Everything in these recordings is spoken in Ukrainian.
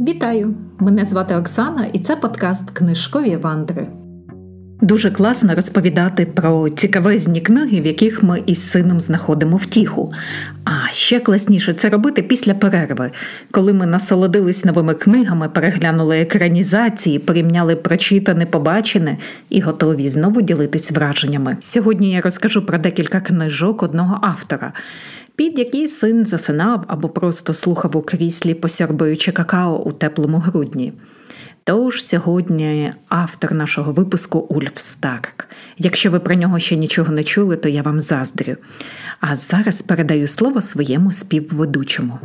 Вітаю! Мене звати Оксана, і це подкаст Книжкові вандри. Дуже класно розповідати про цікавезні книги, в яких ми із сином знаходимо втіху. А ще класніше це робити після перерви, коли ми насолодились новими книгами, переглянули екранізації, порівняли прочитане, побачене і готові знову ділитись враженнями. Сьогодні я розкажу про декілька книжок одного автора під який син засинав або просто слухав у кріслі, посьорбуючи какао у теплому грудні. Тож сьогодні автор нашого випуску Ульф Старк. Якщо ви про нього ще нічого не чули, то я вам заздрю. А зараз передаю слово своєму співведучому.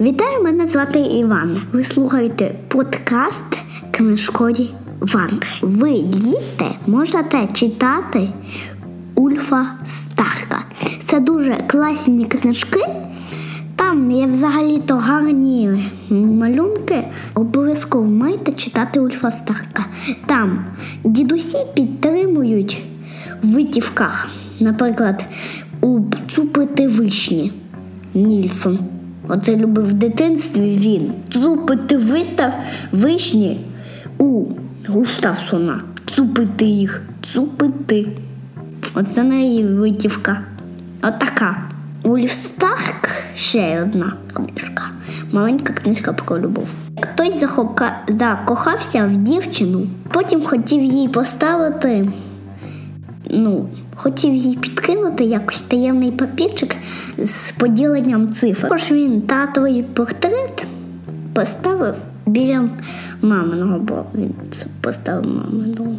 Вітаю, мене звати Іван. Ви слухаєте подкаст Книжкові вандри. Ви діти можете читати Ульфа Старка. Це дуже класні книжки. Там є взагалі-то гарні малюнки. Обов'язково маєте читати Ульфа Старка. Там дідусі підтримують в витівках, наприклад, у цупити вишні Нільсон. Оце любив в дитинстві він. Цупити вистав вишні у Густавсона. Цупити їх, цупити. Оце неї витівка. Отака. Ульф Старк ще одна книжка. Маленька книжка про любов. Хтось захока... закохався в дівчину, потім хотів їй поставити, ну, хотів їй підкинути якось таємний папірчик з поділенням цифр. Також він татовий портрет поставив біля маминого, бо він поставив маминого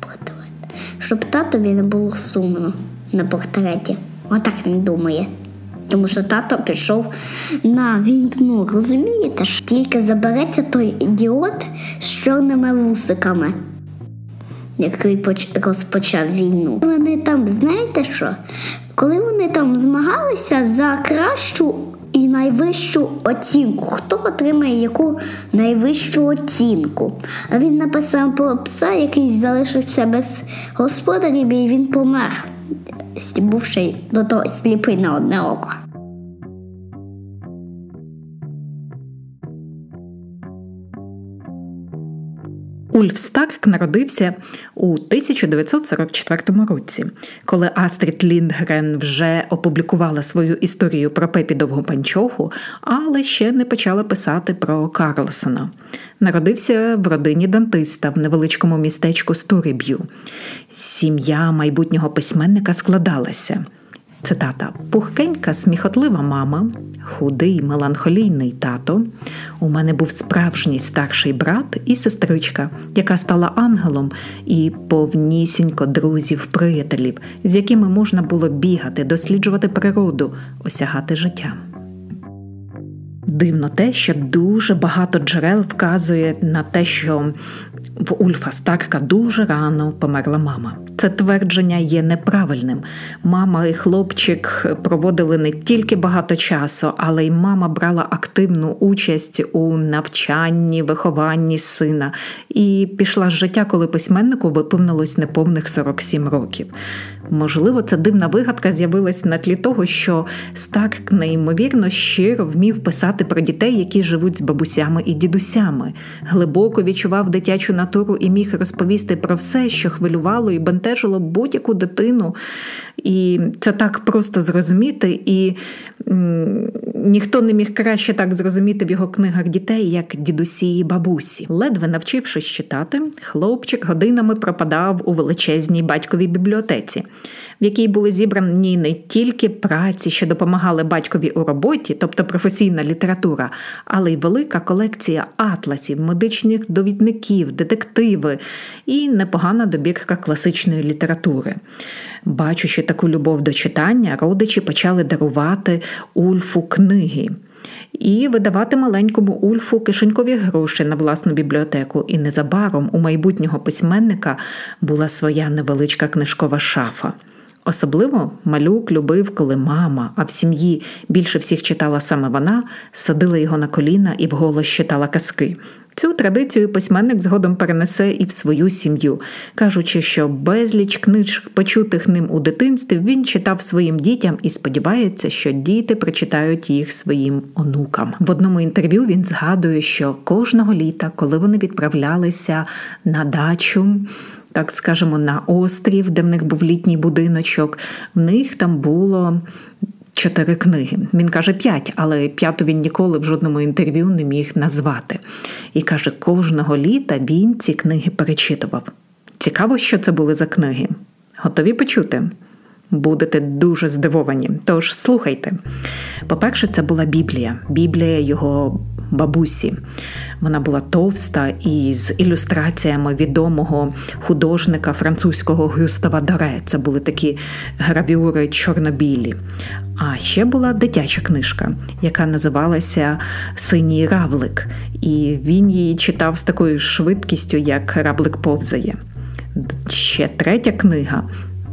портрет, щоб татові не було сумно на портреті. Отак він думає. Тому що тато пішов на війну, розумієте? ж? Тільки забереться той ідіот з чорними вусиками, який розпочав війну. Вони там, знаєте що? Коли вони там змагалися за кращу і найвищу оцінку. Хто отримає яку найвищу оцінку? А він написав про пса, який залишився без господарів, і він помер, бувши до того сліпий на одне око. Ульф Старк народився у 1944 році, коли Астрід Ліндгрен вже опублікувала свою історію про Пепі Довгопанчоху, але ще не почала писати про Карлсона. Народився в родині дантиста в невеличкому містечку Сторіб'ю. Сім'я майбутнього письменника складалася. Цитата пухкенька, сміхотлива мама, худий, меланхолійний тато. У мене був справжній старший брат і сестричка, яка стала ангелом і повнісінько друзів, приятелів, з якими можна було бігати, досліджувати природу, осягати життя. Дивно те, що дуже багато джерел вказує на те, що в Ульфа Старка дуже рано померла мама. Це твердження є неправильним. Мама і хлопчик проводили не тільки багато часу, але й мама брала активну участь у навчанні, вихованні сина і пішла з життя, коли письменнику виповнилось неповних 47 років. Можливо, ця дивна вигадка з'явилась на тлі того, що Старк неймовірно щиро вмів писати про дітей, які живуть з бабусями і дідусями, глибоко відчував дитячу натуру і міг розповісти про все, що хвилювало і бентежило будь-яку дитину. І це так просто зрозуміти, і ніхто не міг краще так зрозуміти в його книгах дітей, як дідусі і бабусі. Ледве навчившись читати, хлопчик годинами пропадав у величезній батьковій бібліотеці в якій були зібрані не тільки праці, що допомагали батькові у роботі, тобто професійна література, але й велика колекція атласів, медичних довідників, детективи і непогана добірка класичної літератури. Бачучи таку любов до читання, родичі почали дарувати Ульфу книги. І видавати маленькому Ульфу кишенькові гроші на власну бібліотеку, і незабаром у майбутнього письменника була своя невеличка книжкова шафа. Особливо малюк любив, коли мама, а в сім'ї більше всіх читала саме вона, садила його на коліна і вголос читала казки. Цю традицію письменник згодом перенесе і в свою сім'ю, кажучи, що безліч книжок, почутих ним у дитинстві, він читав своїм дітям і сподівається, що діти прочитають їх своїм онукам. В одному інтерв'ю він згадує, що кожного літа, коли вони відправлялися на дачу так скажемо, на острів, де в них був літній будиночок. В них там було. Чотири книги. Він каже п'ять, але п'яту він ніколи в жодному інтерв'ю не міг назвати. І каже, кожного літа він ці книги перечитував. Цікаво, що це були за книги. Готові почути? Будете дуже здивовані. Тож слухайте. По-перше, це була Біблія, Біблія його бабусі. Вона була товста і з ілюстраціями відомого художника французького Гюстава Доре. Це були такі гравюри чорнобілі. А ще була дитяча книжка, яка називалася Синій равлик, і він її читав з такою швидкістю, як равлик повзає. Ще третя книга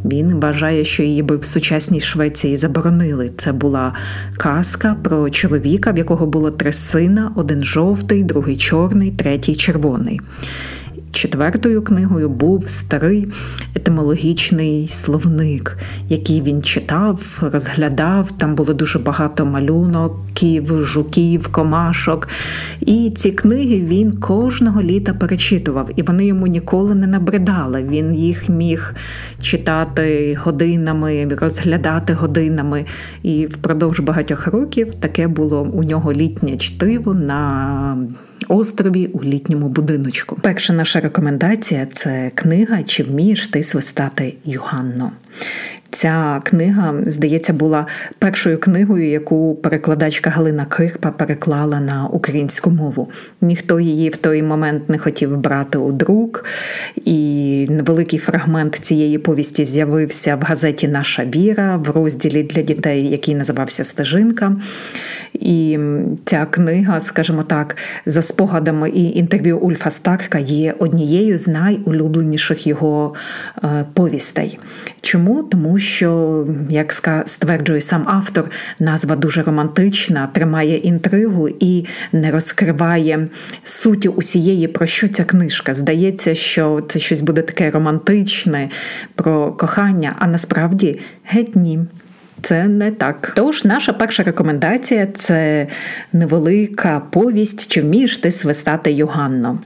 він вважає, що її би в сучасній Швеції заборонили. Це була казка про чоловіка, в якого було три сина: один жовтий, другий чорний, третій червоний. Четвертою книгою був старий етимологічний словник, який він читав, розглядав. Там було дуже багато малюноків, жуків, комашок. І ці книги він кожного літа перечитував, і вони йому ніколи не набридали. Він їх міг читати годинами, розглядати годинами. І впродовж багатьох років таке було у нього літнє чтиво на острові у літньому будиночку. Перша наша рекомендація це книга Чи вмієш ти свистати Юганно. Ця книга, здається, була першою книгою, яку перекладачка Галина Кирпа переклала на українську мову. Ніхто її в той момент не хотів брати у друк, і невеликий фрагмент цієї повісті з'явився в газеті Наша віра в розділі для дітей, який називався Стежинка. І ця книга, скажімо так, за спогадами і інтерв'ю Ульфа Старка є однією з найулюбленіших його е, повістей. Чому? Тому що, як стверджує сам автор, назва дуже романтична, тримає інтригу і не розкриває суті усієї, про що ця книжка. Здається, що це щось буде таке романтичне про кохання, а насправді геть ні. Це не так. Тож наша перша рекомендація це невелика повість, чи вмієш ти свистати Юганно.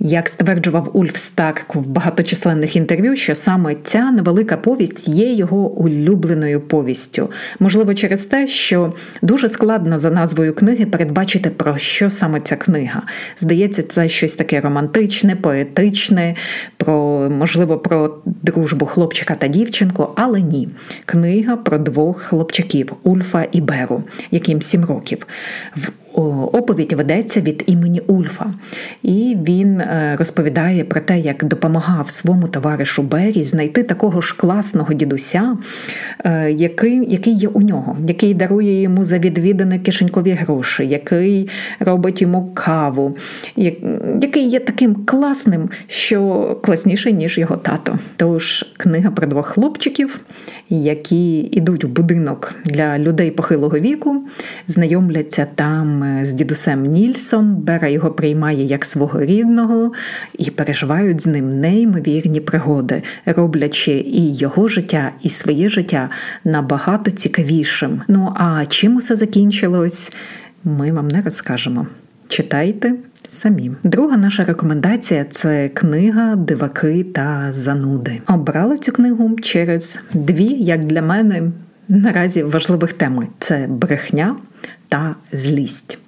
Як стверджував Ульф Старк в багаточисленних інтерв'ю, що саме ця невелика повість є його улюбленою повістю. Можливо, через те, що дуже складно за назвою книги передбачити, про що саме ця книга. Здається, це щось таке романтичне, поетичне, про можливо про дружбу хлопчика та дівчинку, але ні. Книга про двох хлопчаків Ульфа і Беру, яким сім років. В оповідь ведеться від імені Ульфа, і він е, розповідає про те, як допомагав своєму товаришу Бері знайти такого ж класного дідуся, е, який який є у нього, який дарує йому за відвідане кишенькові гроші, який робить йому каву, який є таким класним, що класніший, ніж його тато. Тож книга про двох хлопчиків, які йдуть в будинок для людей похилого віку, знайомляться там з дідусем Нільсом, Бера його приймає як свого рідного і переживають з ним неймовірні пригоди, роблячи і його життя, і своє життя набагато цікавішим. Ну а чим усе закінчилось, ми вам не розкажемо. Читайте. Самі друга наша рекомендація це книга Диваки та зануди. Обрала цю книгу через дві, як для мене, наразі важливих теми: це брехня tá zlísť.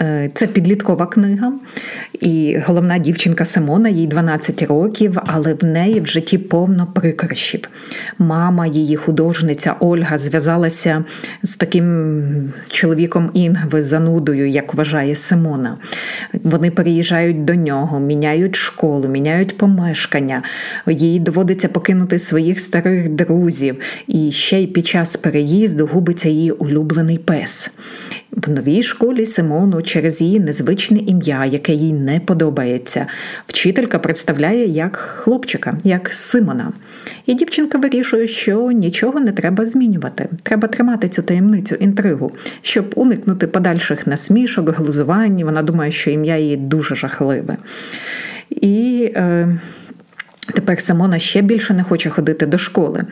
Е, це підліткова книга, і головна дівчинка Симона, їй 12 років, але в неї в житті повно прикрощів. Мама, її художниця Ольга, зв'язалася з таким чоловіком Інгви занудою, як вважає Симона. Вони переїжджають до нього, міняють школу, міняють помешкання. Їй доводиться покинути своїх старих друзів. І ще й під час переїзду губиться її улюблений пес. В новій школі Симону через її незвичне ім'я, яке їй не подобається, вчителька представляє як хлопчика, як Симона. І дівчинка вирішує, що нічого не треба змінювати. Треба тримати цю таємницю інтригу, щоб уникнути подальших насмішок, глузувань. Вона думає, що ім'я її дуже жахливе. І е, Тепер Симона ще більше не хоче ходити до школи,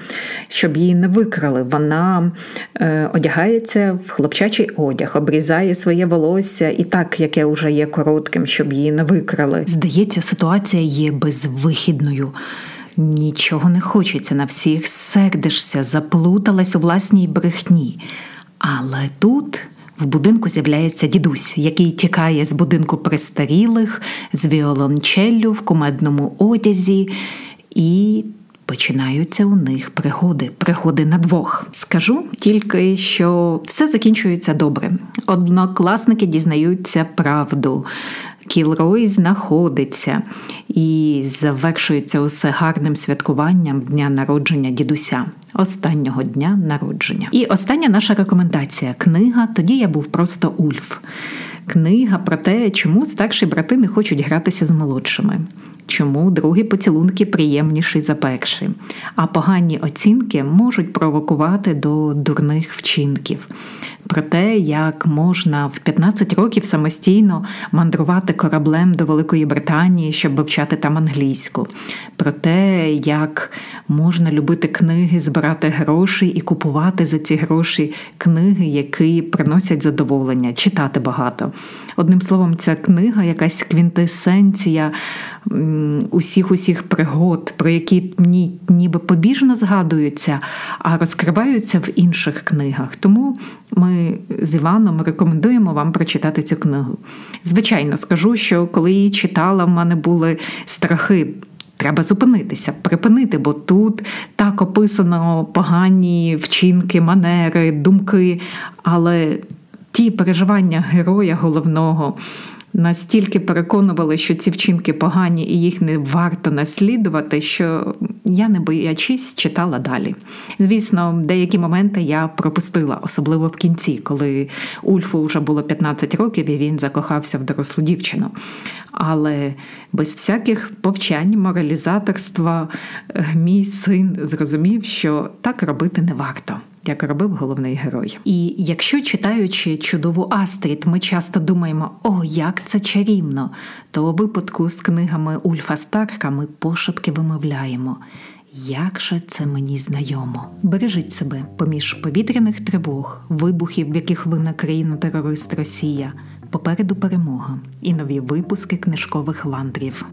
щоб її не викрали. Вона е, одягається в хлопчачий одяг, обрізає своє волосся і так, яке вже є коротким, щоб її не викрали. Здається, ситуація є безвихідною. Нічого не хочеться на всіх сердишся, заплуталась у власній брехні. Але тут. В будинку з'являється дідусь, який тікає з будинку престарілих, з віолончеллю в кумедному одязі, і починаються у них пригоди, пригоди на двох. Скажу тільки, що все закінчується добре. Однокласники дізнаються правду. Кілрой знаходиться і завершується усе гарним святкуванням дня народження дідуся, останнього дня народження. І остання наша рекомендація книга Тоді я був просто Ульф. Книга про те, чому старші брати не хочуть гратися з молодшими. Чому другі поцілунки приємніші за перші, а погані оцінки можуть провокувати до дурних вчинків. Про те, як можна в 15 років самостійно мандрувати кораблем до Великої Британії, щоб вивчати там англійську, про те, як можна любити книги, збирати гроші і купувати за ці гроші книги, які приносять задоволення, читати багато. Одним словом, ця книга, якась квінтесенція усіх усіх пригод, про які мені ніби побіжно згадуються, а розкриваються в інших книгах. Тому ми з Іваном рекомендуємо вам прочитати цю книгу. Звичайно, скажу, що коли її читала, в мене були страхи. Треба зупинитися, припинити, бо тут так описано погані вчинки, манери, думки, але ті переживання героя головного настільки переконували, що ці вчинки погані і їх не варто наслідувати, що я не боячись читала далі. Звісно, деякі моменти я пропустила, особливо в кінці, коли Ульфу вже було 15 років і він закохався в дорослу дівчину. Але без всяких повчань, моралізаторства, е, мій син зрозумів, що так робити не варто як робив головний герой. І якщо читаючи чудову Астрід, ми часто думаємо, о, як це чарівно, то у випадку з книгами Ульфа Старка ми пошепки вимовляємо. Як же це мені знайомо? Бережіть себе поміж повітряних тривог, вибухів, в яких вина країна терорист Росія, попереду перемога і нові випуски книжкових вандрів.